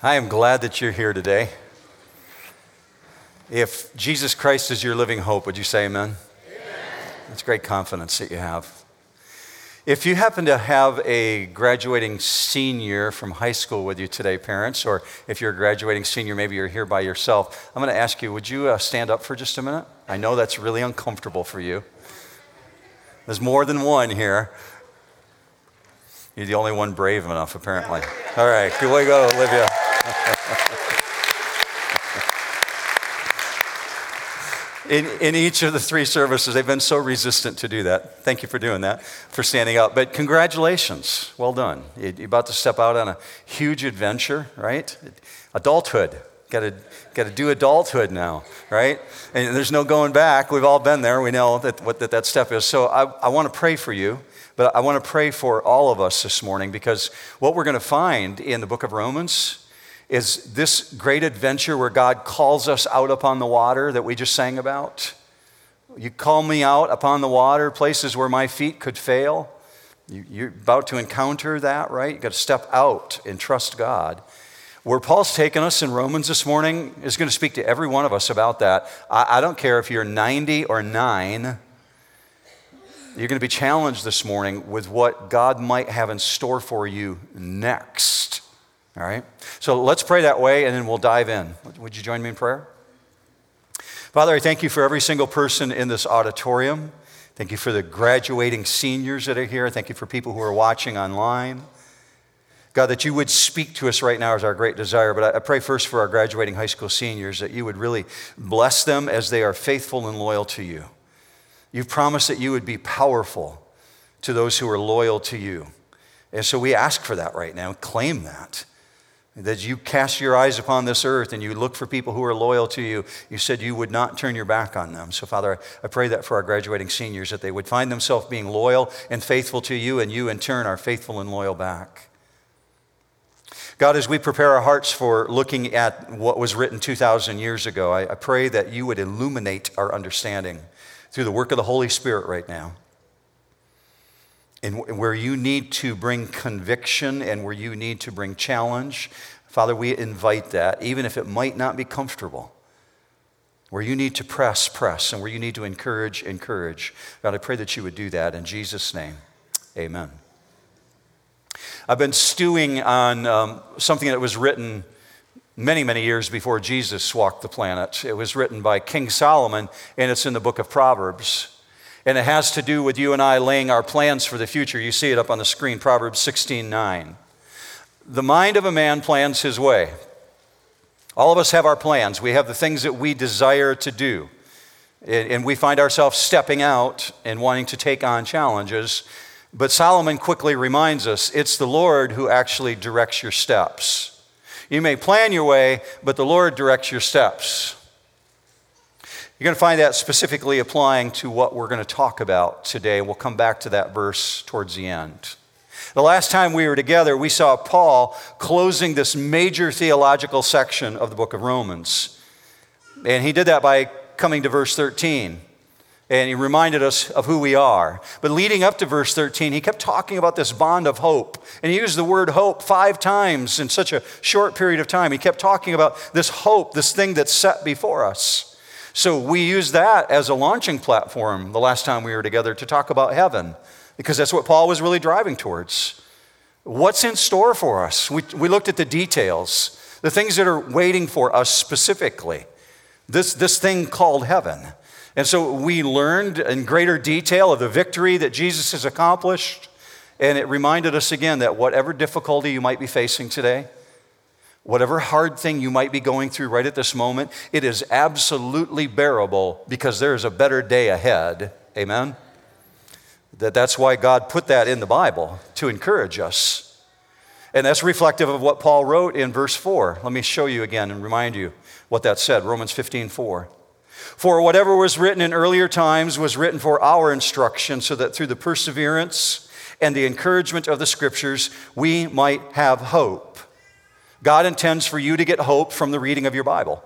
I am glad that you're here today. If Jesus Christ is your living hope, would you say amen? amen? That's great confidence that you have. If you happen to have a graduating senior from high school with you today, parents, or if you're a graduating senior, maybe you're here by yourself, I'm going to ask you, would you uh, stand up for just a minute? I know that's really uncomfortable for you. There's more than one here. You're the only one brave enough, apparently. All right, good way to go, Olivia. In, in each of the three services, they've been so resistant to do that. Thank you for doing that, for standing up. But congratulations. Well done. You're about to step out on a huge adventure, right? Adulthood. Got to, got to do adulthood now, right? And there's no going back. We've all been there. We know that, what that, that step is. So I, I want to pray for you, but I want to pray for all of us this morning because what we're going to find in the book of Romans is this great adventure where God calls us out upon the water that we just sang about. You call me out upon the water, places where my feet could fail. You, are about to encounter that, right? You've got to step out and trust God. Where Paul's taken us in Romans this morning is going to speak to every one of us about that. I, I don't care if you're 90 or 9, you're going to be challenged this morning with what God might have in store for you next. All right? So let's pray that way and then we'll dive in. Would you join me in prayer? Father, I thank you for every single person in this auditorium. Thank you for the graduating seniors that are here. Thank you for people who are watching online. God, that you would speak to us right now is our great desire. But I pray first for our graduating high school seniors that you would really bless them as they are faithful and loyal to you. You've promised that you would be powerful to those who are loyal to you. And so we ask for that right now, claim that that you cast your eyes upon this earth and you look for people who are loyal to you. You said you would not turn your back on them. So, Father, I pray that for our graduating seniors, that they would find themselves being loyal and faithful to you, and you in turn are faithful and loyal back. God, as we prepare our hearts for looking at what was written 2,000 years ago, I, I pray that you would illuminate our understanding through the work of the Holy Spirit right now and where you need to bring conviction and where you need to bring challenge, Father, we invite that, even if it might not be comfortable. Where you need to press, press, and where you need to encourage, encourage. God, I pray that you would do that in Jesus' name. Amen. I've been stewing on um, something that was written many, many years before Jesus walked the planet. It was written by King Solomon, and it's in the book of Proverbs and it has to do with you and I laying our plans for the future. You see it up on the screen, Proverbs 16 9. The mind of a man plans his way. All of us have our plans. We have the things that we desire to do. And we find ourselves stepping out and wanting to take on challenges. But Solomon quickly reminds us it's the Lord who actually directs your steps. You may plan your way, but the Lord directs your steps. You're going to find that specifically applying to what we're going to talk about today. We'll come back to that verse towards the end. The last time we were together, we saw Paul closing this major theological section of the book of Romans. And he did that by coming to verse 13. And he reminded us of who we are. But leading up to verse 13, he kept talking about this bond of hope. And he used the word hope five times in such a short period of time. He kept talking about this hope, this thing that's set before us. So we used that as a launching platform the last time we were together to talk about heaven, because that's what Paul was really driving towards. What's in store for us? We, we looked at the details, the things that are waiting for us specifically. This, this thing called heaven. And so we learned in greater detail of the victory that Jesus has accomplished. And it reminded us again that whatever difficulty you might be facing today, Whatever hard thing you might be going through right at this moment, it is absolutely bearable because there is a better day ahead. Amen? That that's why God put that in the Bible to encourage us. And that's reflective of what Paul wrote in verse 4. Let me show you again and remind you what that said. Romans 15 4. For whatever was written in earlier times was written for our instruction, so that through the perseverance and the encouragement of the scriptures we might have hope. God intends for you to get hope from the reading of your Bible.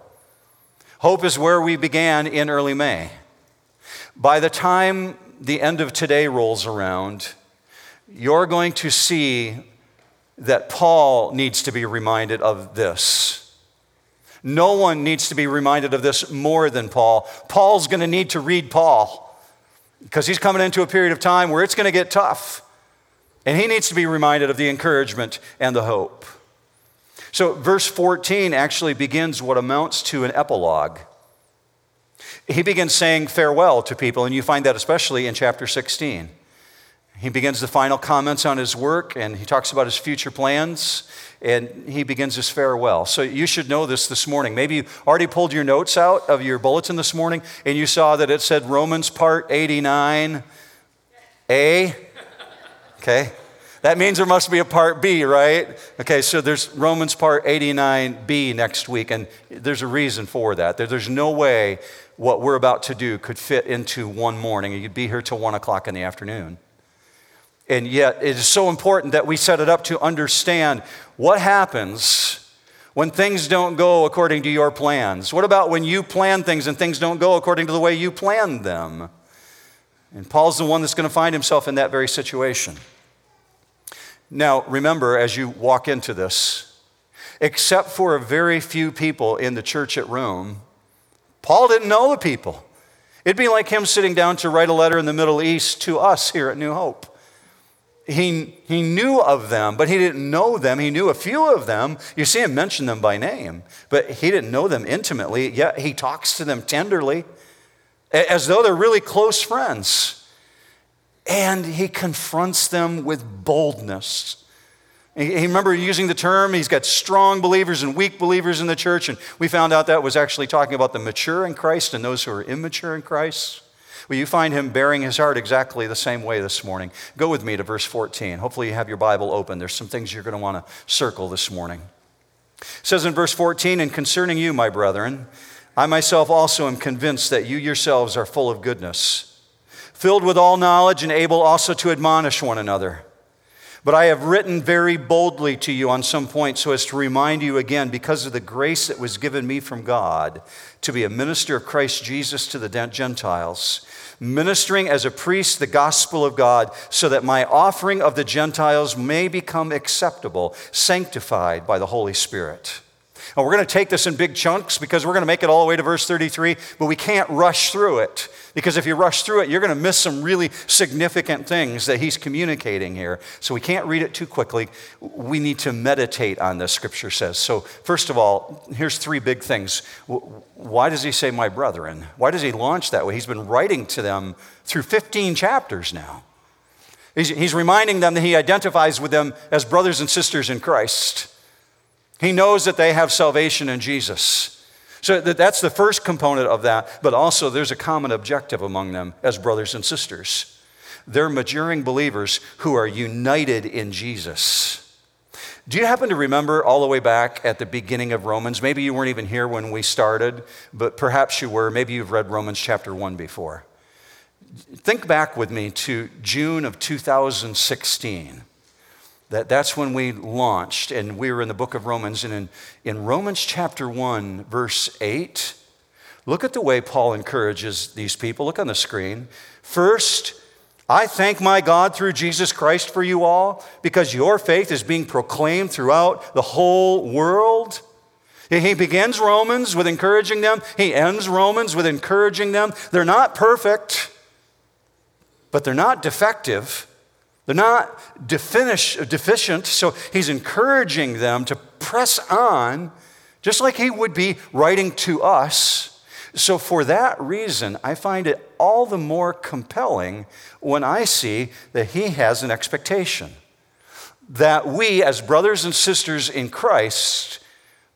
Hope is where we began in early May. By the time the end of today rolls around, you're going to see that Paul needs to be reminded of this. No one needs to be reminded of this more than Paul. Paul's going to need to read Paul because he's coming into a period of time where it's going to get tough. And he needs to be reminded of the encouragement and the hope. So, verse 14 actually begins what amounts to an epilogue. He begins saying farewell to people, and you find that especially in chapter 16. He begins the final comments on his work, and he talks about his future plans, and he begins his farewell. So you should know this this morning. Maybe you already pulled your notes out of your bulletin this morning, and you saw that it said Romans part 89A. Okay? That means there must be a part B, right? Okay, so there's Romans part 89b next week, and there's a reason for that. There's no way what we're about to do could fit into one morning. You'd be here till one o'clock in the afternoon. And yet, it is so important that we set it up to understand what happens when things don't go according to your plans. What about when you plan things and things don't go according to the way you planned them? And Paul's the one that's going to find himself in that very situation. Now, remember, as you walk into this, except for a very few people in the church at Rome, Paul didn't know the people. It'd be like him sitting down to write a letter in the Middle East to us here at New Hope. He, he knew of them, but he didn't know them. He knew a few of them. You see him mention them by name, but he didn't know them intimately. Yet he talks to them tenderly, as though they're really close friends. And he confronts them with boldness. He remember using the term, he's got strong believers and weak believers in the church, and we found out that was actually talking about the mature in Christ and those who are immature in Christ. Well, you find him bearing his heart exactly the same way this morning. Go with me to verse 14. Hopefully, you have your Bible open. There's some things you're going to want to circle this morning. It says in verse 14, And concerning you, my brethren, I myself also am convinced that you yourselves are full of goodness filled with all knowledge and able also to admonish one another. But I have written very boldly to you on some points so as to remind you again, because of the grace that was given me from God, to be a minister of Christ Jesus to the Gentiles, ministering as a priest the gospel of God, so that my offering of the Gentiles may become acceptable, sanctified by the Holy Spirit. And we're going to take this in big chunks because we're going to make it all the way to verse 33, but we can't rush through it. Because if you rush through it, you're going to miss some really significant things that he's communicating here. So we can't read it too quickly. We need to meditate on this, scripture says. So, first of all, here's three big things. Why does he say, my brethren? Why does he launch that way? He's been writing to them through 15 chapters now. He's, he's reminding them that he identifies with them as brothers and sisters in Christ. He knows that they have salvation in Jesus. So that's the first component of that, but also there's a common objective among them as brothers and sisters. They're maturing believers who are united in Jesus. Do you happen to remember all the way back at the beginning of Romans? Maybe you weren't even here when we started, but perhaps you were. Maybe you've read Romans chapter 1 before. Think back with me to June of 2016. That, that's when we launched, and we were in the book of Romans. And in, in Romans chapter 1, verse 8, look at the way Paul encourages these people. Look on the screen. First, I thank my God through Jesus Christ for you all, because your faith is being proclaimed throughout the whole world. He begins Romans with encouraging them, he ends Romans with encouraging them. They're not perfect, but they're not defective. They're not deficient, so he's encouraging them to press on, just like he would be writing to us. So, for that reason, I find it all the more compelling when I see that he has an expectation that we, as brothers and sisters in Christ,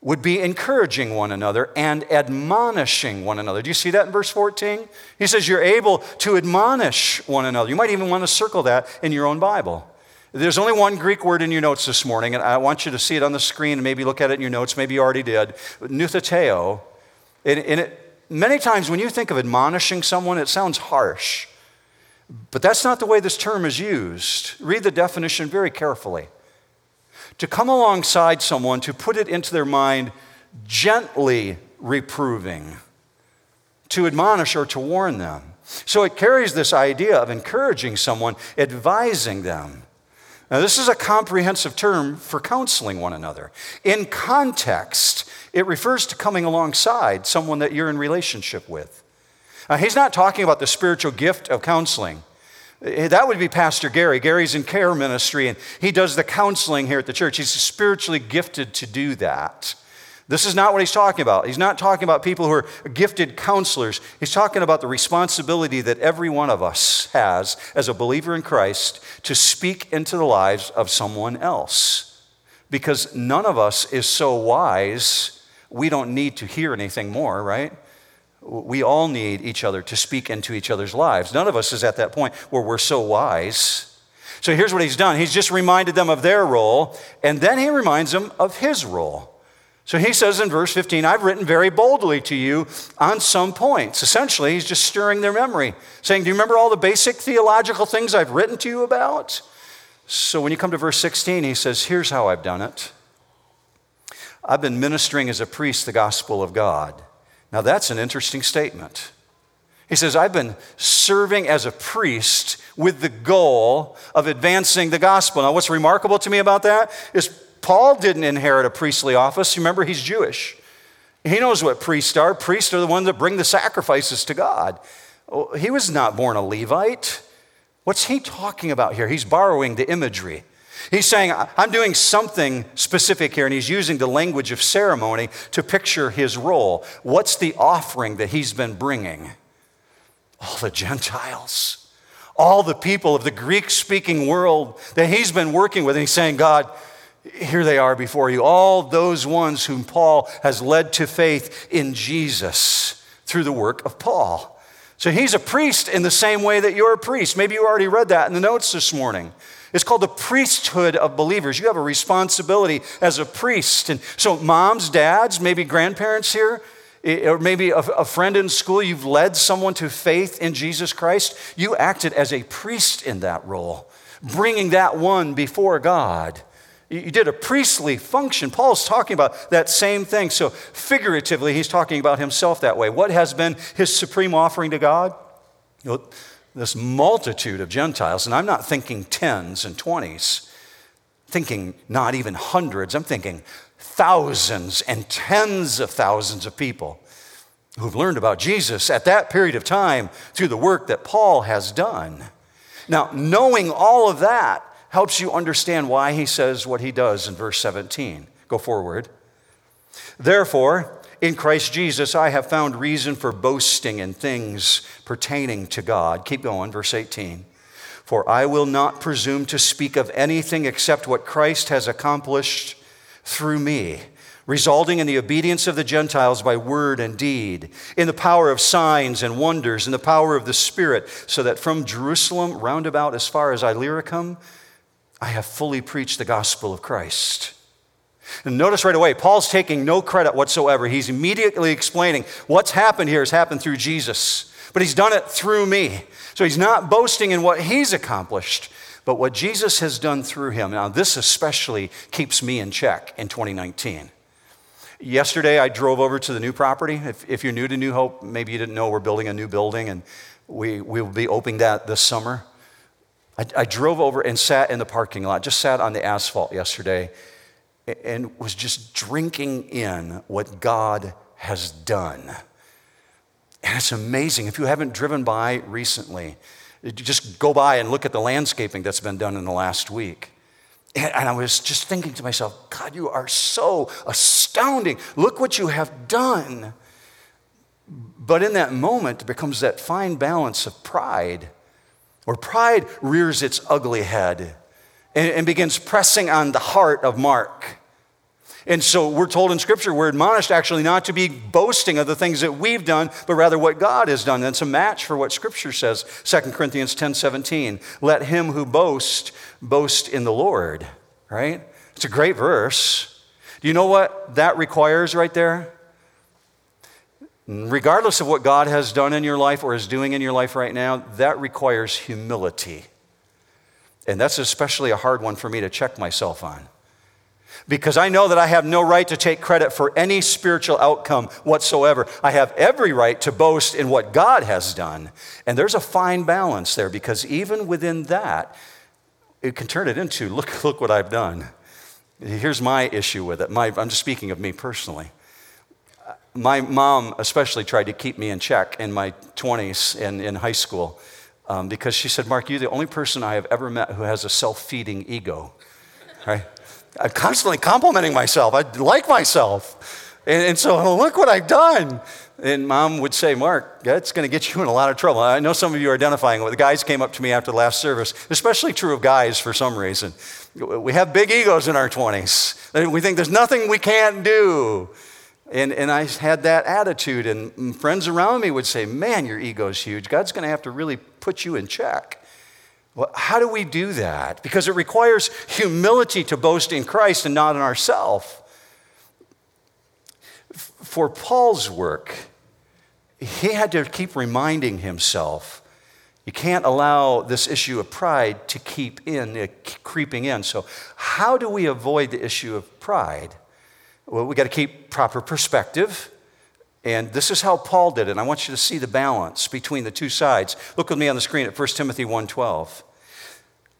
would be encouraging one another and admonishing one another. Do you see that in verse 14? He says you're able to admonish one another. You might even want to circle that in your own Bible. There's only one Greek word in your notes this morning, and I want you to see it on the screen and maybe look at it in your notes. Maybe you already did. Nutheteo. And, and it, many times when you think of admonishing someone, it sounds harsh. But that's not the way this term is used. Read the definition very carefully to come alongside someone, to put it into their mind, gently reproving, to admonish or to warn them. So it carries this idea of encouraging someone, advising them. Now, this is a comprehensive term for counseling one another. In context, it refers to coming alongside someone that you're in relationship with. Now, he's not talking about the spiritual gift of counseling. Eh, that would be Pastor Gary. Gary's in care ministry and he does the counseling here at the church. He's spiritually gifted to do that. This is not what he's talking about. He's not talking about people who are gifted counselors. He's talking about the responsibility that every one of us has as a believer in Christ to speak into the lives of someone else. Because none of us is so wise, we don't need to hear anything more, right? We all need each other to speak into each other's lives. None of us is at that point where we're so wise. So here's what he's done he's just reminded them of their role, and then he reminds them of his role. So he says in verse 15, I've written very boldly to you on some points. Essentially, he's just stirring their memory, saying, Do you remember all the basic theological things I've written to you about? So when you come to verse 16, he says, Here's how I've done it. I've been ministering as a priest the gospel of God. Now that's an interesting statement. He says, I've been serving as a priest with the goal of advancing the gospel. Now, what's remarkable to me about that is Paul didn't inherit a priestly office. Remember, he's Jewish. He knows what priests are. Priests are the ones that bring the sacrifices to God. Oh, he was not born a Levite. What's he talking about here? He's borrowing the imagery. He's saying, I'm doing something specific here, and he's using the language of ceremony to picture his role. What's the offering that he's been bringing? All the Gentiles, all the people of the Greek speaking world that he's been working with. And he's saying, God, here they are before you, all those ones whom Paul has led to faith in Jesus through the work of Paul. So he's a priest in the same way that you're a priest. Maybe you already read that in the notes this morning. It's called the priesthood of believers. You have a responsibility as a priest. And so, moms, dads, maybe grandparents here, or maybe a, friend in school, you've led someone to faith in Jesus Christ. You acted as a priest in that role, bringing that one before God. You did a priestly function. Paul's talking about that same thing. So, figuratively, he's talking about himself that way. What has been his supreme offering to God? You know, this multitude of Gentiles, and I'm not thinking tens and twenties, thinking not even hundreds, I'm thinking thousands and tens of thousands of people who've learned about Jesus at that period of time through the work that Paul has done. Now, knowing all of that, helps you understand why he says what he does in verse 17. Go forward. Therefore, in Christ Jesus, I have found reason for boasting in things pertaining to God. Keep going, verse 18. For I will not presume to speak of anything except what Christ has accomplished through me, resulting in the obedience of the Gentiles by word and deed, in the power of signs and wonders, in the power of the Spirit, so that from Jerusalem roundabout as far as Illyricum, I have fully preached the gospel of Christ. And notice right away, Paul's taking no credit whatsoever. He's immediately explaining what's happened here has happened through Jesus, but he's done it through me. So he's not boasting in what he's accomplished, but what Jesus has done through him. Now, this especially keeps me in check in 2019. Yesterday, I drove over to the new property. If, if you're new to New Hope, maybe you didn't know we're building a new building, and we, we will be opening that this summer. I, I drove over and sat in the parking lot, just sat on the asphalt yesterday, and was just drinking in what God has done. And it's amazing. If you haven't driven by recently, just go by and look at the landscaping that's been done in the last week. And I was just thinking to myself, God, you are so astounding. Look what you have done. But in that moment, it becomes that fine balance of pride where pride rears its ugly head and, and begins pressing on the heart of Mark. And so we're told in Scripture, we're admonished actually not to be boasting of the things that we've done, but rather what God has done. That's a match for what Scripture says, 2 Corinthians 10 17. Let him who boasts boast in the Lord, right? It's a great verse. Do you know what that requires right there? regardless of what God has done in your life or is doing in your life right now, that requires humility. And that's especially a hard one for me to check myself on. Because I know that I have no right to take credit for any spiritual outcome whatsoever. I have every right to boast in what God has done. And there's a fine balance there because even within that, it can turn it into look, look what I've done. Here's my issue with it. My, I'm just speaking of me personally. My mom, especially, tried to keep me in check in my 20s and in high school um, because she said, Mark, you're the only person I have ever met who has a self feeding ego. Right? I'm constantly complimenting myself. I like myself. And, and so, look what I've done. And mom would say, Mark, that's going to get you in a lot of trouble. I know some of you are identifying with. The guys came up to me after the last service, especially true of guys for some reason. We have big egos in our 20s. We think there's nothing we can't do. And, and I had that attitude, and friends around me would say, Man, your ego's huge. God's going to have to really put you in check. Well, how do we do that? Because it requires humility to boast in Christ and not in ourselves. For Paul's work, he had to keep reminding himself you can't allow this issue of pride to keep in, uh, creeping in. So, how do we avoid the issue of pride? Well, we got to keep proper perspective. And this is how Paul did it. I want you to see the balance between the two sides. Look with me on the screen at 1 Timothy 1:12.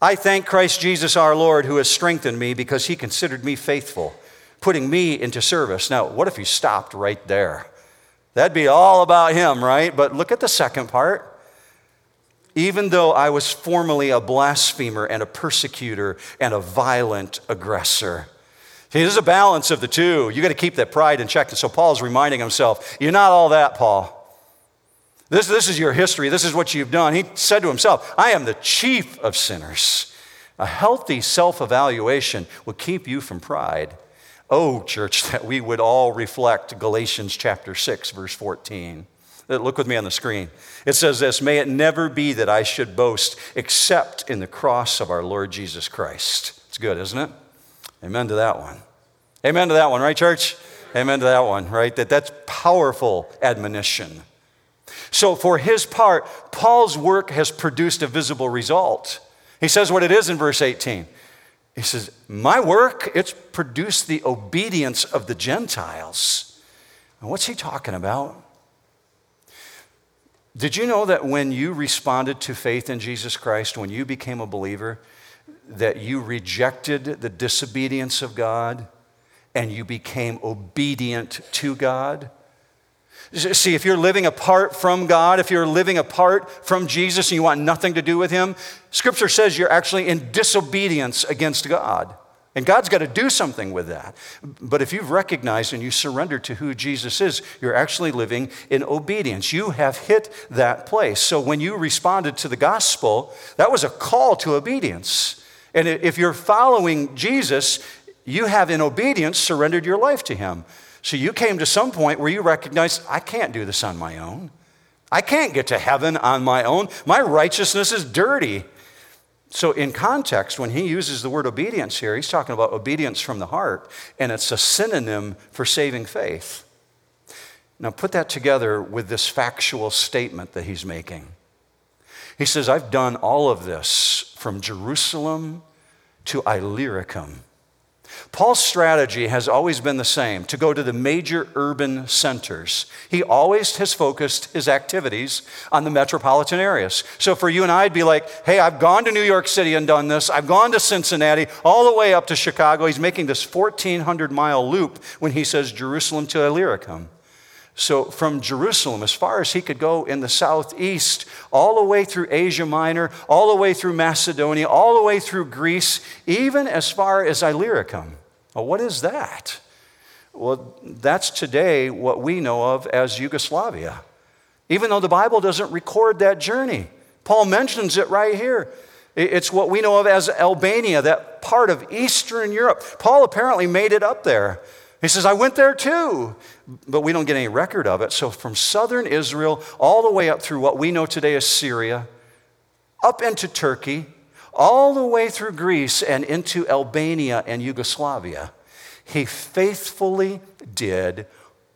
I thank Christ Jesus our Lord who has strengthened me because he considered me faithful, putting me into service. Now, what if he stopped right there? That'd be all about him, right? But look at the second part even though I was formerly a blasphemer and a persecutor and a violent aggressor. See, there's a balance of the two. You got to keep that pride in check. And so Paul's reminding himself, You're not all that, Paul. This, this is your history. This is what you've done. He said to himself, I am the chief of sinners. A healthy self evaluation will keep you from pride. Oh, church, that we would all reflect Galatians chapter 6, verse 14. Uh, look with me on the screen. It says this May it never be that I should boast except in the cross of our Lord Jesus Christ. It's good, isn't it? Amen to that one. Amen to that one, right, church? Amen to that one, right? That that's powerful admonition. So for his part, Paul's work has produced a visible result. He says what it is in verse 18. He says, My work, it's produced the obedience of the Gentiles. And what's he talking about? Did you know that when you responded to faith in Jesus Christ, when you became a believer, that you rejected the disobedience of God and you became obedient to God? See, if you're living apart from God, if you're living apart from Jesus and you want nothing to do with Him, Scripture says you're actually in disobedience against God. And God's got to do something with that. But if you've recognized and you surrender to who Jesus is, you're actually living in obedience. You have hit that place. So when you responded to the gospel, that was a call to obedience. And if you're following Jesus, you have in obedience surrendered your life to him. So you came to some point where you recognize, I can't do this on my own. I can't get to heaven on my own. My righteousness is dirty. So, in context, when he uses the word obedience here, he's talking about obedience from the heart, and it's a synonym for saving faith. Now, put that together with this factual statement that he's making. He says, I've done all of this from Jerusalem to Illyricum Paul's strategy has always been the same to go to the major urban centers. He always has focused his activities on the metropolitan areas. So for you and I, it'd be like, hey, I've gone to New York City and done this. I've gone to Cincinnati, all the way up to Chicago. He's making this 1,400 mile loop when he says Jerusalem to Illyricum. So, from Jerusalem, as far as he could go in the southeast, all the way through Asia Minor, all the way through Macedonia, all the way through Greece, even as far as Illyricum. Well, what is that? Well, that's today what we know of as Yugoslavia, even though the Bible doesn't record that journey. Paul mentions it right here. It's what we know of as Albania, that part of Eastern Europe. Paul apparently made it up there. He says, I went there too, but we don't get any record of it. So, from southern Israel all the way up through what we know today as Syria, up into Turkey, all the way through Greece and into Albania and Yugoslavia, he faithfully did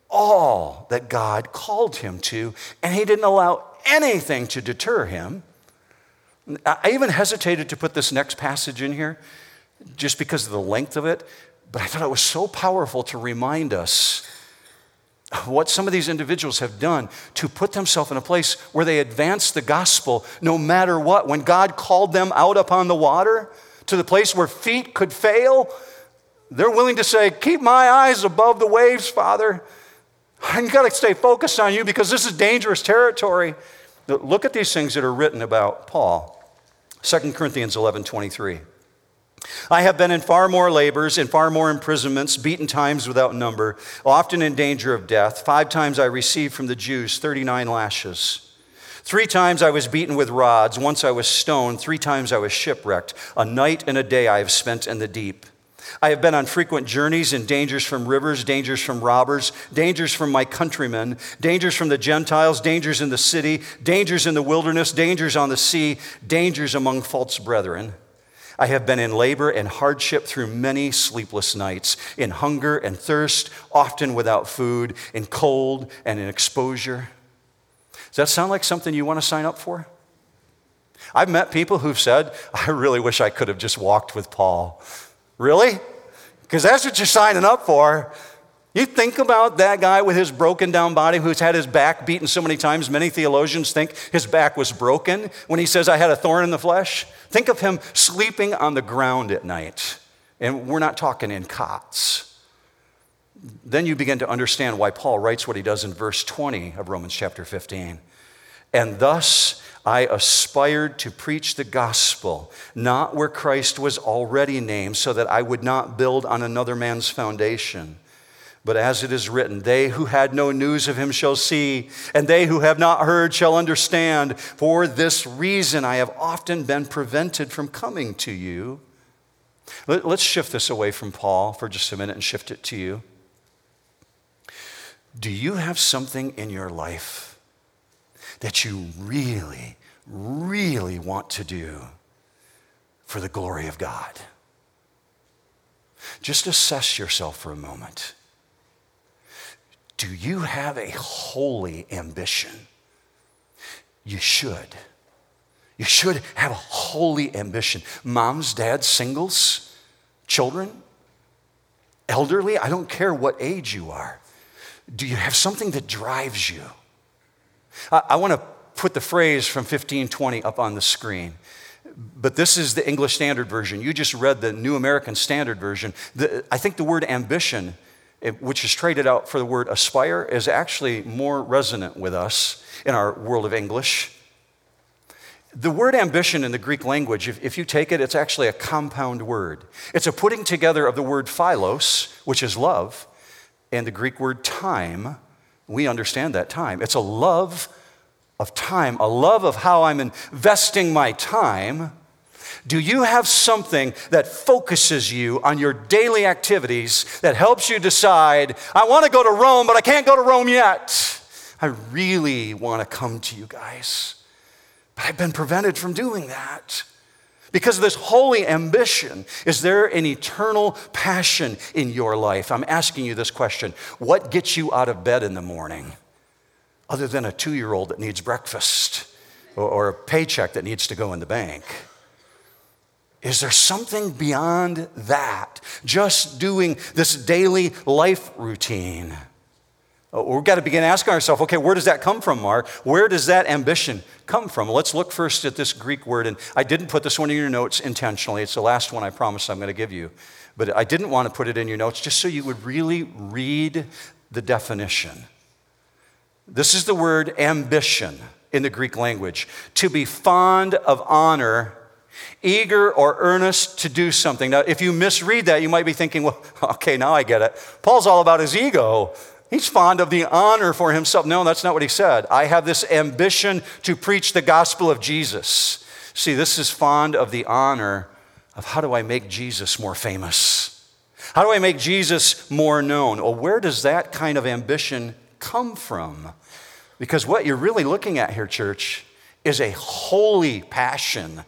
all that God called him to, and he didn't allow anything to deter him. I even hesitated to put this next passage in here just because of the length of it. But I thought it was so powerful to remind us what some of these individuals have done to put themselves in a place where they advance the gospel no matter what. When God called them out upon the water, to the place where feet could fail. They're willing to say, Keep my eyes above the waves, Father. I've got to stay focused on you because this is dangerous territory. Look at these things that are written about Paul. 2 Corinthians 11 23. I have been in far more labors, in far more imprisonments, beaten times without number, often in danger of death. Five times I received from the Jews 39 lashes. Three times I was beaten with rods. Once I was stoned. Three times I was shipwrecked. A night and a day I have spent in the deep. I have been on frequent journeys in dangers from rivers, dangers from robbers, dangers from my countrymen, dangers from the Gentiles, dangers in the city, dangers in the wilderness, dangers on the sea, dangers among false brethren. I have been in labor and hardship through many sleepless nights, in hunger and thirst, often without food, in cold and in exposure. Does that sound like something you want to sign up for? I've met people who've said, I really wish I could have just walked with Paul. Really? Because that's what you're signing up for. You think about that guy with his broken down body who's had his back beaten so many times, many theologians think his back was broken when he says, I had a thorn in the flesh. Think of him sleeping on the ground at night. And we're not talking in cots. Then you begin to understand why Paul writes what he does in verse 20 of Romans chapter 15. And thus I aspired to preach the gospel, not where Christ was already named, so that I would not build on another man's foundation. But as it is written, they who had no news of him shall see, and they who have not heard shall understand. For this reason I have often been prevented from coming to you. Let's shift this away from Paul for just a minute and shift it to you. Do you have something in your life that you really, really want to do for the glory of God? Just assess yourself for a moment. Do you have a holy ambition? You should. You should have a holy ambition. Moms, dads, singles, children, elderly, I don't care what age you are. Do you have something that drives you? I, I want to put the phrase from 1520 up on the screen. But this is the English Standard Version. You just read the New American Standard Version. The, I think the word ambition which is traded out for the word aspire, is actually more resonant with us in our world of English. The word ambition in the Greek language, if, if, you take it, it's actually a compound word. It's a putting together of the word philos, which is love, and the Greek word time. We understand that time. It's a love of time, a love of how I'm investing my time do you have something that focuses you on your daily activities that helps you decide, I want to go to Rome, but I can't go to Rome yet? I really want to come to you guys, but I've been prevented from doing that. Because of this holy ambition, is there an eternal passion in your life? I'm asking you this question What gets you out of bed in the morning other than a two year old that needs breakfast or, or a paycheck that needs to go in the bank? Is there something beyond that? Just doing this daily life routine. Uh, we've got to begin asking ourselves okay, where does that come from, Mark? Where does that ambition come from? Let's look first at this Greek word. And I didn't put this one in your notes intentionally. It's the last one I promise I'm going to give you. But I didn't want to put it in your notes just so you would really read the definition. This is the word ambition in the Greek language to be fond of honor eager or earnest to do something. Now, if you misread that, you might be thinking, well, okay, now I get it. Paul's all about his ego. He's fond of the honor for himself. No, that's not what he said. I have this ambition to preach the gospel of Jesus. See, this is fond of the honor of how do I make Jesus more famous? How do I make Jesus more known? Well, where does that kind of ambition come from? Because what you're really looking at here, church, is a holy passion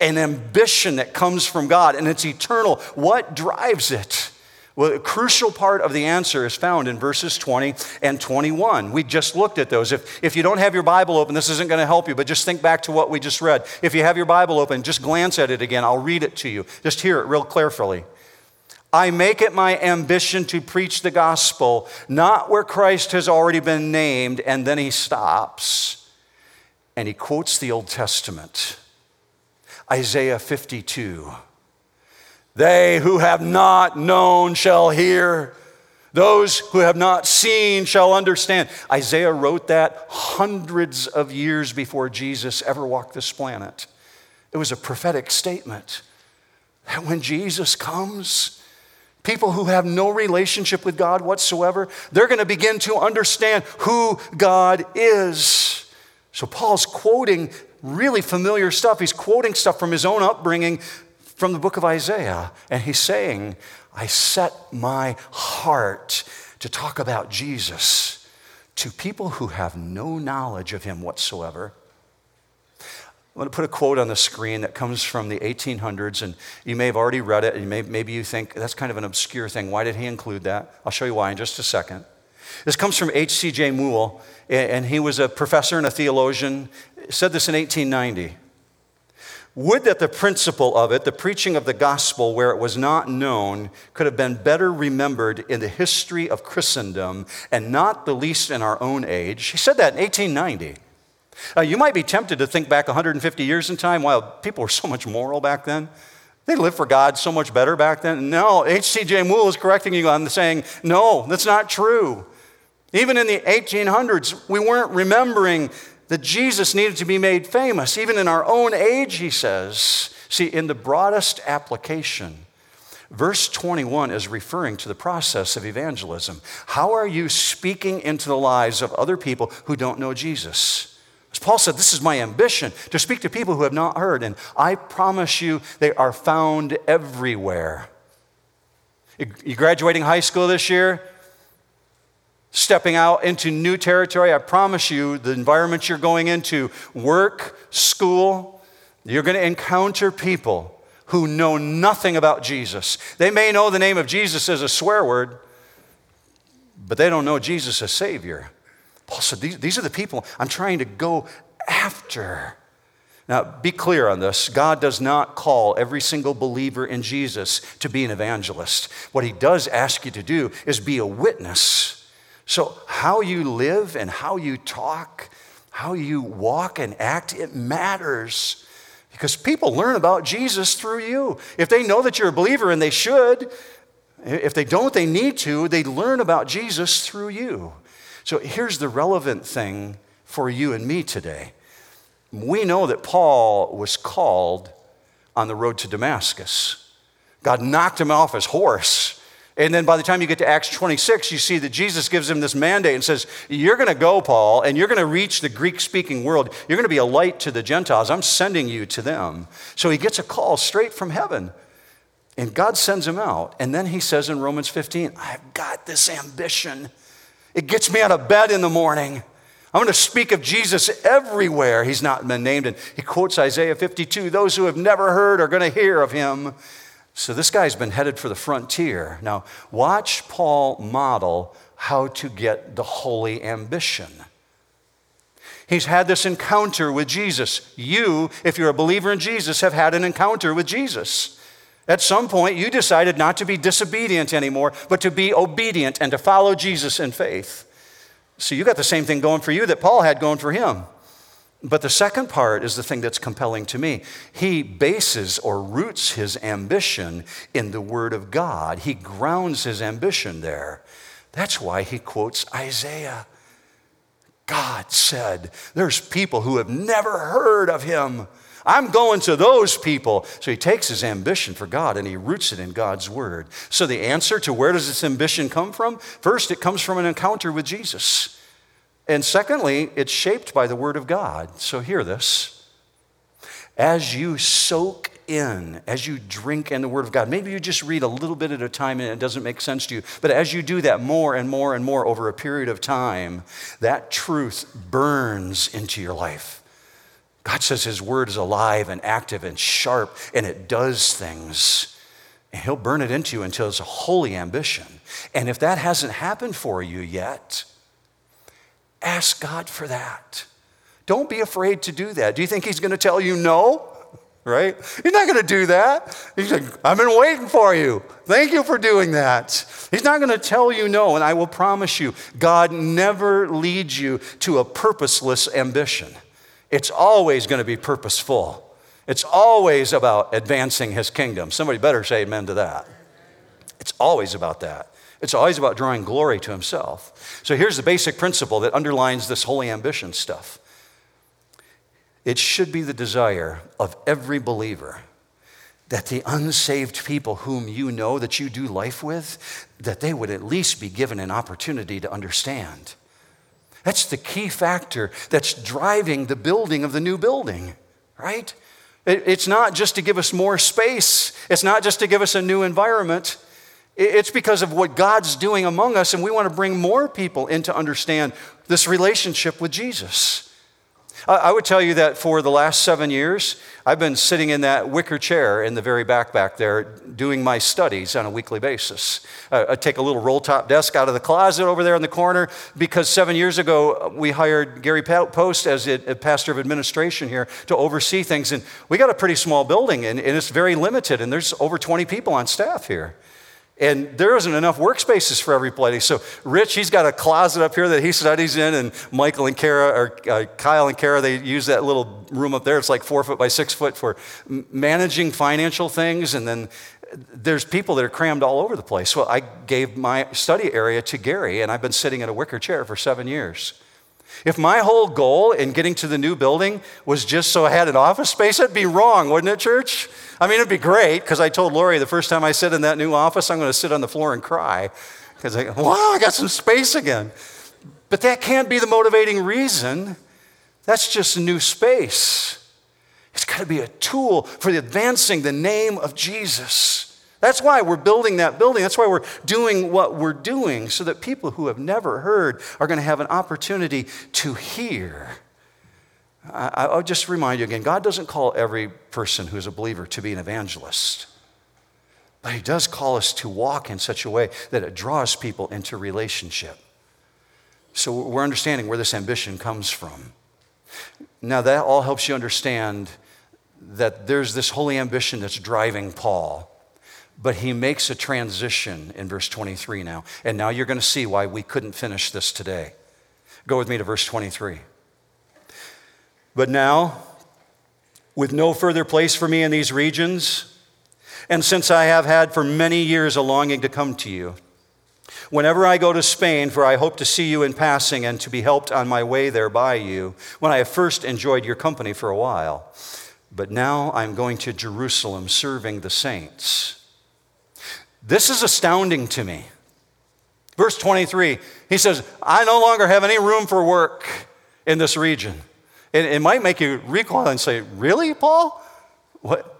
an ambition that comes from God and it's eternal. What drives it? Well, a crucial part of the answer is found in verses 20 and 21. We just looked at those. If, if you don't have your Bible open, this isn't going to help you, but just think back to what we just read. If you have your Bible open, just glance at it again. I'll read it to you. Just hear it real carefully. I make it my ambition to preach the gospel, not where Christ has already been named, and then he stops and he quotes the Old Testament. Isaiah 52. They who have not known shall hear. Those who have not seen shall understand. Isaiah wrote that hundreds of years before Jesus ever walked this planet. It was a prophetic statement that when Jesus comes, people who have no relationship with God whatsoever, they're going to begin to understand who God is. So Paul's quoting really familiar stuff. He's quoting stuff from his own upbringing from the book of Isaiah, and he's saying, I set my heart to talk about Jesus to people who have no knowledge of him whatsoever. I'm going to put a quote on the screen that comes from the 1800s, and you may have already read it, and may, maybe you think that's kind of an obscure thing. Why did he include that? I'll show you why in just a second. This comes from H.C.J. Moule, and he was a professor and a theologian. Said this in 1890. Would that the principle of it, the preaching of the gospel where it was not known, could have been better remembered in the history of Christendom and not the least in our own age. He said that in 1890. Uh, you might be tempted to think back 150 years in time, while people were so much moral back then. They lived for God so much better back then. No, H.C.J. Moule is correcting you on saying, no, that's not true. Even in the 1800s, we weren't remembering that Jesus needed to be made famous, even in our own age, he says. See, in the broadest application, verse 21 is referring to the process of evangelism. How are you speaking into the lives of other people who don't know Jesus? As Paul said, this is my ambition to speak to people who have not heard, and I promise you they are found everywhere. You graduating high school this year? Stepping out into new territory. I promise you, the environment you're going into, work, school, you're going to encounter people who know nothing about Jesus. They may know the name of Jesus as a swear word, but they don't know Jesus as Savior. Paul said, These, these are the people I'm trying to go after. Now, be clear on this. God does not call every single believer in Jesus to be an evangelist. What He does ask you to do is be a witness so, how you live and how you talk, how you walk and act, it matters. Because people learn about Jesus through you. If they know that you're a believer, and they should, if they don't, they need to, they learn about Jesus through you. So here's the relevant thing for you and me today. We know that Paul was called on the road to Damascus. God knocked him off his horse and then by the time you get to Acts 26, you see that Jesus gives him this mandate and says, You're going to go, Paul, and you're going to reach the Greek speaking world. You're going to be a light to the Gentiles. I'm sending you to them. So he gets a call straight from heaven. And God sends him out. And then he says in Romans 15, I've got this ambition. It gets me out of bed in the morning. I'm going to speak of Jesus everywhere. He's not been named. And he quotes Isaiah 52 those who have never heard are going to hear of him. So this guy's been headed for the frontier. Now, watch Paul model how to get the holy ambition. He's had this encounter with Jesus. You, if you're a believer in Jesus, have had an encounter with Jesus. At some point, you decided not to be disobedient anymore, but to be obedient and to follow Jesus in faith. So you got the same thing going for you that Paul had going for him. But the second part is the thing that's compelling to me. He bases or roots his ambition in the Word of God, he grounds his ambition there. That's why he quotes Isaiah. God said, There's people who have never heard of him. I'm going to those people. So he takes his ambition for God and he roots it in God's word. So the answer to where does this ambition come from? First, it comes from an encounter with Jesus. And secondly, it's shaped by the Word of God. So hear this. As you soak in, as you drink in the Word of God, maybe you just read a little bit at a time and it doesn't make sense to you, but as you do that more and more and more over a period of time, that truth burns into your life. God says His Word is alive and active and sharp and it does things. And He'll burn it into you until it's a holy ambition. And if that hasn't happened for you yet, Ask God for that. Don't be afraid to do that. Do you think He's going to tell you no? Right? He's not going to do that. He's like, I've been waiting for you. Thank you for doing that. He's not going to tell you no. And I will promise you, God never leads you to a purposeless ambition. It's always going to be purposeful. It's always about advancing his kingdom. Somebody better say amen to that. It's always about that. It's always about drawing glory to himself. So here's the basic principle that underlines this holy ambition stuff. It should be the desire of every believer that the unsaved people whom you know that you do life with that they would at least be given an opportunity to understand. That's the key factor that's driving the building of the new building right? It's not just to give us more space. It's not just to give us a new environment it's because of what God's doing among us, and we want to bring more people in to understand this relationship with Jesus. I would tell you that for the last seven years, I've been sitting in that wicker chair in the very back back there doing my studies on a weekly basis. I take a little roll top desk out of the closet over there in the corner because seven years ago we hired Gary Post as a pastor of administration here to oversee things. And we got a pretty small building and it's very limited, and there's over 20 people on staff here. And there isn't enough workspaces for everybody. So Rich, he's got a closet up here that he studies in, and Michael and Kara, or uh, Kyle and Kara, they use that little room up there. It's like four foot by six foot for managing financial things. And then there's people that are crammed all over the place. Well, I gave my study area to Gary, and I've been sitting in a wicker chair for seven years. If my whole goal in getting to the new building was just so I had an office space, it'd be wrong, wouldn't it, church? I mean, it'd be great because I told Lori the first time I sit in that new office, I'm going to sit on the floor and cry because I, go, wow, I got some space again. But that can't be the motivating reason. That's just new space. It's got to be a tool for advancing the name of Jesus. That's why we're building that building. That's why we're doing what we're doing, so that people who have never heard are going to have an opportunity to hear. I, will just remind you again God doesn't call every person who's a believer to be an evangelist, but He does call us to walk in such a way that it draws people into relationship. So we're understanding where this ambition comes from. Now, that all helps you understand that there's this holy ambition that's driving Paul. But he makes a transition in verse 23 now. And now you're going to see why we couldn't finish this today. Go with me to verse 23. But now, with no further place for me in these regions, and since I have had for many years a longing to come to you, whenever I go to Spain, for I hope to see you in passing and to be helped on my way there by you, when I have first enjoyed your company for a while. But now I'm going to Jerusalem serving the saints this is astounding to me. Verse 23, he says, I no longer have any room for work in this region. And it might make you recoil and say, Really, Paul? What?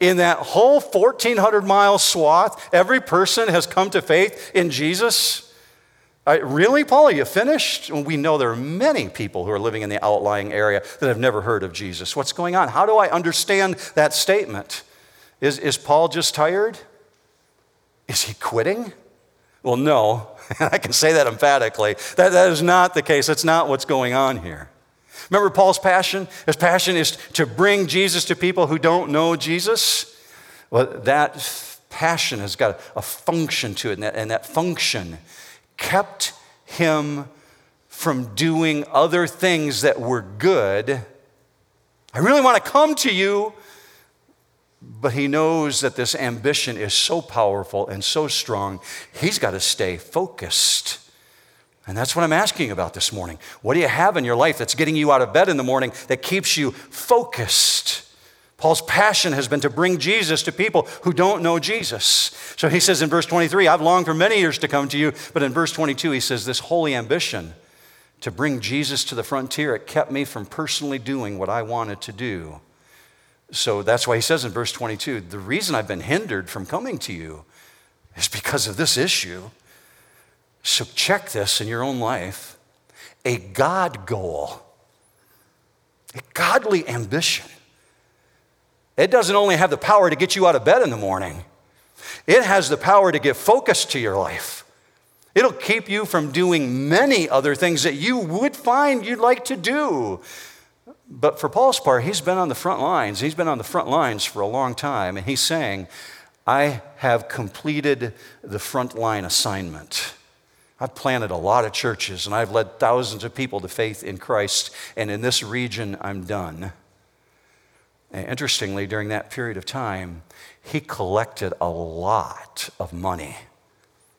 In that whole 1,400 mile swath, every person has come to faith in Jesus? really, Paul? Are you finished? we know there are many people who are living in the outlying area that have never heard of Jesus. What's going on? How do I understand that statement? Is, is Paul just tired? Is he quitting? Well, no. And I can say that emphatically. That, that is not the case. That's not what's going on here. Remember Paul's passion? His passion is to bring Jesus to people who don't know Jesus. Well, that passion has got a function to it, and that, and that function kept him from doing other things that were good. I really want to come to you, but he knows that this ambition is so powerful and so strong, he's got to stay focused. And that's what I'm asking about this morning. What do you have in your life that's getting you out of bed in the morning that keeps you focused? Paul's passion has been to bring Jesus to people who don't know Jesus. So he says in verse 23, I've longed for many years to come to you. But in verse 22, he says, This holy ambition to bring Jesus to the frontier, it kept me from personally doing what I wanted to do. So that's why he says in verse 22 the reason I've been hindered from coming to you is because of this issue. So check this in your own life a God goal, a godly ambition. It doesn't only have the power to get you out of bed in the morning, it has the power to give focus to your life. It'll keep you from doing many other things that you would find you'd like to do. But for Paul's part, he's been on the front lines. He's been on the front lines for a long time, and he's saying, I have completed the frontline assignment. I've planted a lot of churches and I've led thousands of people to faith in Christ, and in this region, I'm done. And interestingly, during that period of time, he collected a lot of money.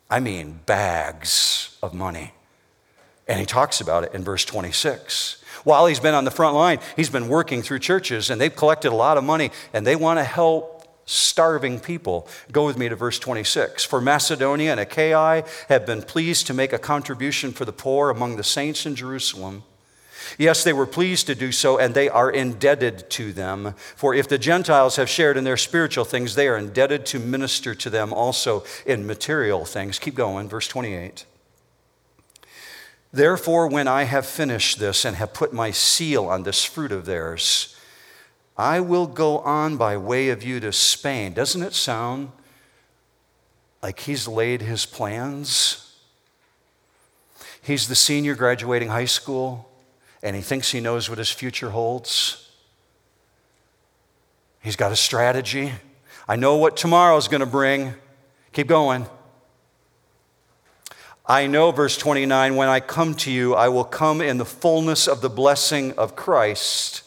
I mean, bags of money. And he talks about it in verse 26. While he's been on the front line, he's been working through churches, and they've collected a lot of money, and they want to help starving people. Go with me to verse 26. For Macedonia and Achaia have been pleased to make a contribution for the poor among the saints in Jerusalem. Yes, they were pleased to do so, and they are indebted to them. For if the Gentiles have shared in their spiritual things, they are indebted to minister to them also in material things. Keep going, verse 28. Therefore, when I have finished this and have put my seal on this fruit of theirs, I will go on by way of you to Spain. Doesn't it sound like he's laid his plans? He's the senior graduating high school, and he thinks he knows what his future holds. He's got a strategy. I know what tomorrow's going to bring. Keep going. I know, verse 29, when I come to you, I will come in the fullness of the blessing of Christ.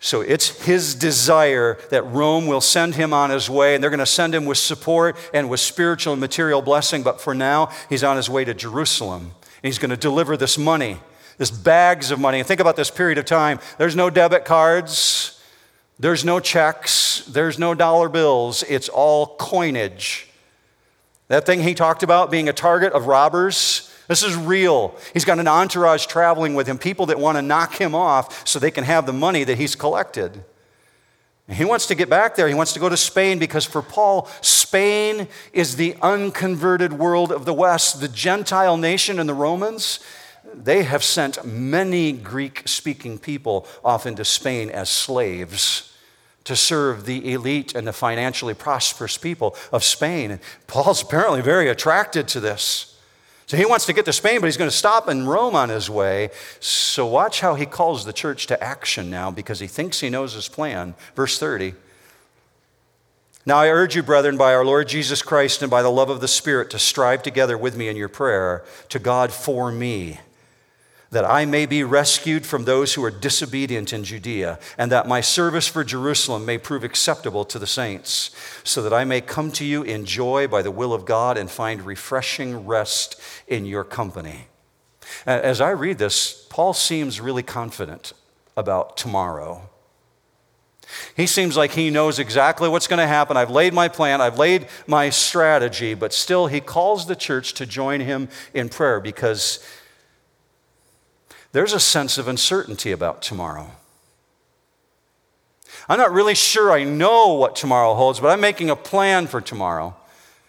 So it's his desire that Rome will send him on his way, and they're going to send him with support and with spiritual and material blessing. But for now, he's on his way to Jerusalem. And he's going to deliver this money, this bags of money. And think about this period of time. There's no debit cards, there's no checks, there's no dollar bills. It's all coinage. That thing he talked about being a target of robbers, this is real. He's got an entourage traveling with him, people that want to knock him off so they can have the money that he's collected. And he wants to get back there. He wants to go to Spain because for Paul, Spain is the unconverted world of the West. The Gentile nation and the Romans, they have sent many Greek speaking people off into Spain as slaves to serve the elite and the financially prosperous people of Spain. And Paul's apparently very attracted to this. So he wants to get to Spain, but he's going to stop in Rome on his way. So watch how he calls the church to action now because he thinks he knows his plan. Verse 30. Now I urge you, brethren, by our Lord Jesus Christ and by the love of the Spirit, to strive together with me in your prayer to God for me that I may be rescued from those who are disobedient in Judea, and that my service for Jerusalem may prove acceptable to the saints, so that I may come to you in joy by the will of God and find refreshing rest in your company. As I read this, Paul seems really confident about tomorrow. He seems like he knows exactly what's going to happen. I've laid my plan, I've laid my strategy, but still he calls the church to join him in prayer because there's a sense of uncertainty about tomorrow. I'm not really sure I know what tomorrow holds, but I'm making a plan for tomorrow.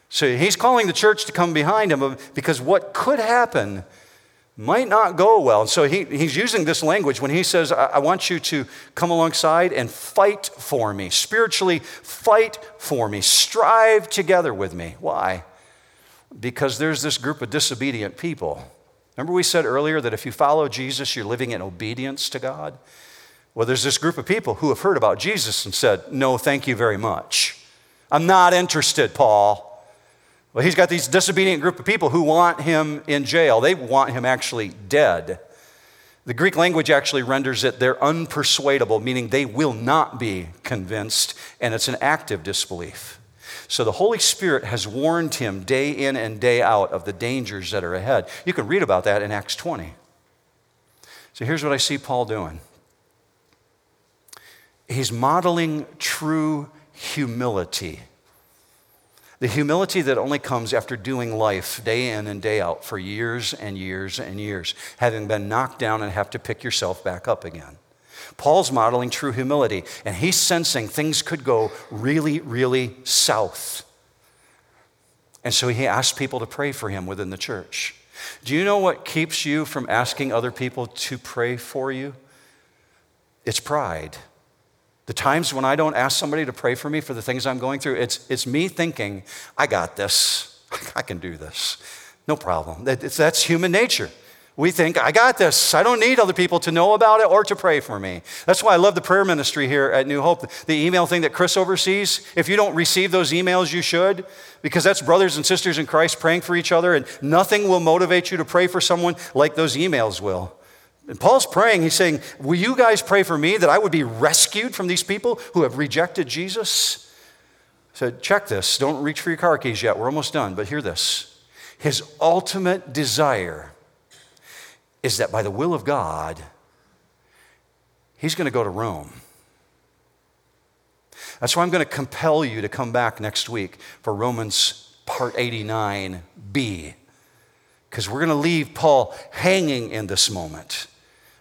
So he's calling the church to come behind him because what could happen might not go well. And so he, he's using this language when he says, I, I want you to come alongside and fight for me, spiritually fight for me, strive together with me. Why? Because there's this group of disobedient people Remember, we said earlier that if you follow Jesus, you're living in obedience to God? Well, there's this group of people who have heard about Jesus and said, No, thank you very much. I'm not interested, Paul. Well, he's got these disobedient group of people who want him in jail. They want him actually dead. The Greek language actually renders it they're unpersuadable, meaning they will not be convinced, and it's an active disbelief. So the Holy Spirit has warned him day in and day out of the dangers that are ahead. You can read about that in Acts 20. So here's what I see Paul doing he's modeling true humility. The humility that only comes after doing life day in and day out for years and years and years, having been knocked down and have to pick yourself back up again. Paul's modeling true humility, and he's sensing things could go really, really south. And so he asks people to pray for him within the church. Do you know what keeps you from asking other people to pray for you? It's pride. The times when I don't ask somebody to pray for me for the things I'm going through, it's, it's me thinking, I got this. I can do this. No problem. that's human nature. We think, I got this. I don't need other people to know about it or to pray for me. That's why I love the prayer ministry here at New Hope. The email thing that Chris oversees, if you don't receive those emails, you should, because that's brothers and sisters in Christ praying for each other, and nothing will motivate you to pray for someone like those emails will. And Paul's praying, he's saying, Will you guys pray for me that I would be rescued from these people who have rejected Jesus? So check this. Don't reach for your car keys yet. We're almost done, but hear this. His ultimate desire is that by the will of God, he's going to go to Rome. That's why I'm going to compel you to come back next week for Romans part 89b, because we're going to leave Paul hanging in this moment.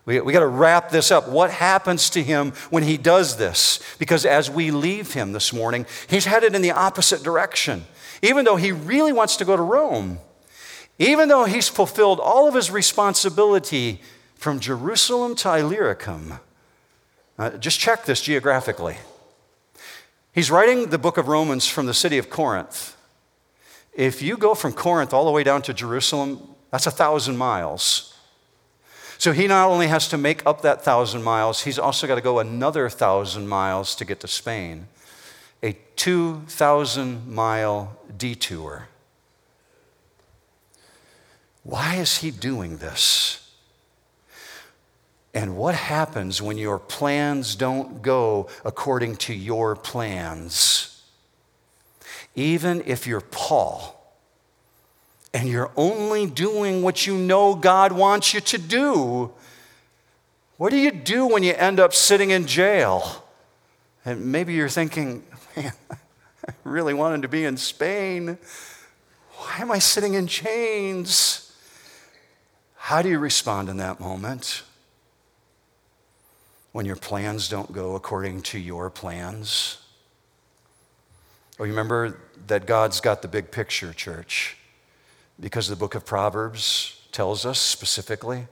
We, we got to wrap this up. What happens to him when he does this? Because as we leave him this morning, he's headed in the opposite direction. Even though he really wants to go to Rome, even though he's fulfilled all of his responsibility from Jerusalem to Illyricum. Uh, just check this geographically. He's writing the book of Romans from the city of Corinth. If you go from Corinth all the way down to Jerusalem, that's a thousand miles. So he not only has to make up that thousand miles, he's also got to go another thousand miles to get to Spain. A 2,000 mile detour. Why is he doing this? And what happens when your plans don't go according to your plans? Even if you're Paul and you're only doing what you know God wants you to do, what do you do when you end up sitting in jail? And maybe you're thinking, man, I really wanted to be in Spain. Why am I sitting in chains? How do you respond in that moment? when your plans don't go according to your plans. Oh, you remember that God's got the big picture, church, because the book of Proverbs tells us specifically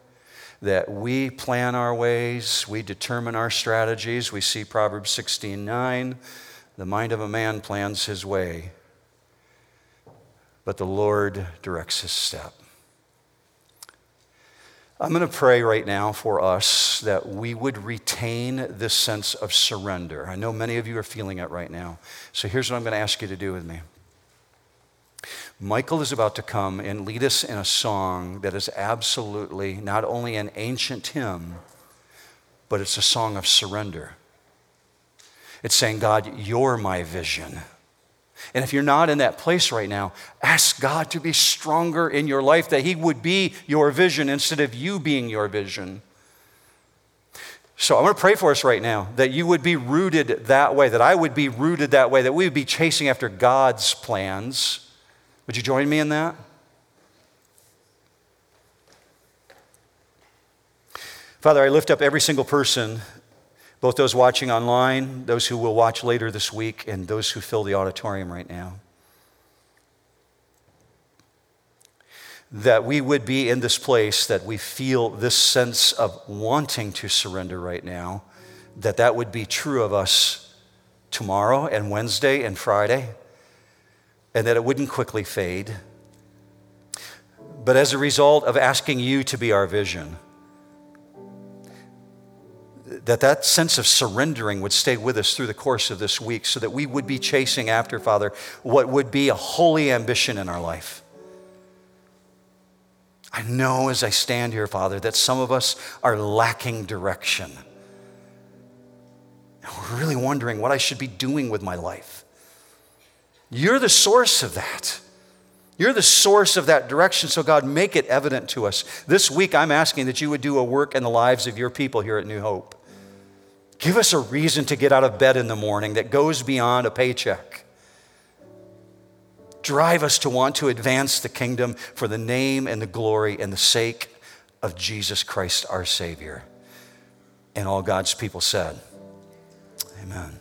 that we plan our ways, we determine our strategies. We see Proverbs 16 9. The mind of a man plans his way, but the Lord directs his step. I'm going to pray right now for us that we would retain this sense of surrender. I know many of you are feeling it right now. So here's what I'm going to ask you to do with me. Michael is about to come and lead us in a song that is absolutely not only an ancient hymn, but it's a song of surrender. It's saying, God, you're my vision. And if you're not in that place right now, ask God to be stronger in your life, that He would be your vision instead of you being your vision. So I'm going to pray for us right now that you would be rooted that way, that I would be rooted that way, that we would be chasing after God's plans. Would you join me in that? Father, I lift up every single person both those watching online, those who will watch later this week, and those who fill the auditorium right now. That we would be in this place, that we feel this sense of wanting to surrender right now, that that would be true of us tomorrow and Wednesday and Friday, and that it wouldn't quickly fade. But as a result of asking you to be our vision, that that sense of surrendering would stay with us through the course of this week so that we would be chasing after, Father, what would be a holy ambition in our life. I know as I stand here, Father, that some of us are lacking direction. And we're really wondering what I should be doing with my life. You're the source of that. You're the source of that direction, so God, make it evident to us. This week, I'm asking that you would do a work in the lives of your people here at New Hope. Give us a reason to get out of bed in the morning that goes beyond a paycheck. Drive us to want to advance the kingdom for the name and the glory and the sake of Jesus Christ, our Savior. And all God's people said, Amen.